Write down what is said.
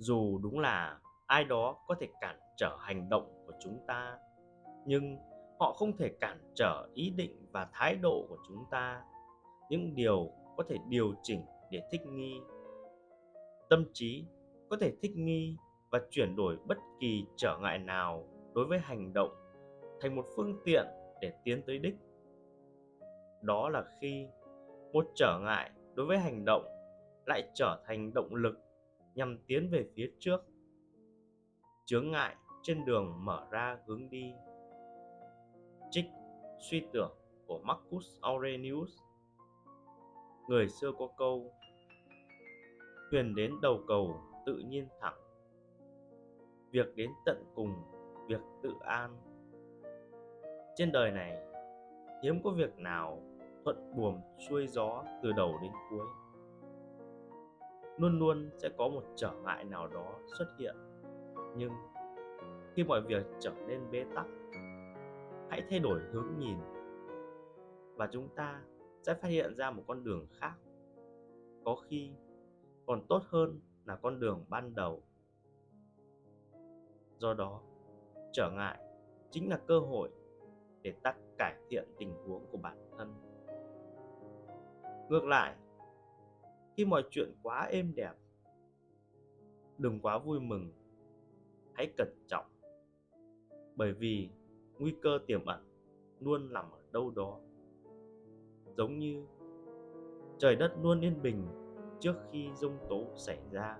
dù đúng là ai đó có thể cản trở hành động của chúng ta, nhưng họ không thể cản trở ý định và thái độ của chúng ta. Những điều có thể điều chỉnh để thích nghi, tâm trí có thể thích nghi và chuyển đổi bất kỳ trở ngại nào đối với hành động thành một phương tiện để tiến tới đích. Đó là khi một trở ngại đối với hành động lại trở thành động lực nhằm tiến về phía trước. Chướng ngại trên đường mở ra hướng đi. Trích suy tưởng của marcus aurelius. Người xưa có câu, thuyền đến đầu cầu tự nhiên thẳng, việc đến tận cùng việc tự an. Trên đời này, hiếm có việc nào thuận buồm xuôi gió từ đầu đến cuối luôn luôn sẽ có một trở ngại nào đó xuất hiện. Nhưng khi mọi việc trở nên bế tắc, hãy thay đổi hướng nhìn và chúng ta sẽ phát hiện ra một con đường khác. Có khi còn tốt hơn là con đường ban đầu. Do đó, trở ngại chính là cơ hội để ta cải thiện tình huống của bản thân. Ngược lại khi mọi chuyện quá êm đẹp, đừng quá vui mừng, hãy cẩn trọng. Bởi vì nguy cơ tiềm ẩn luôn nằm ở đâu đó. Giống như trời đất luôn yên bình trước khi giông tố xảy ra.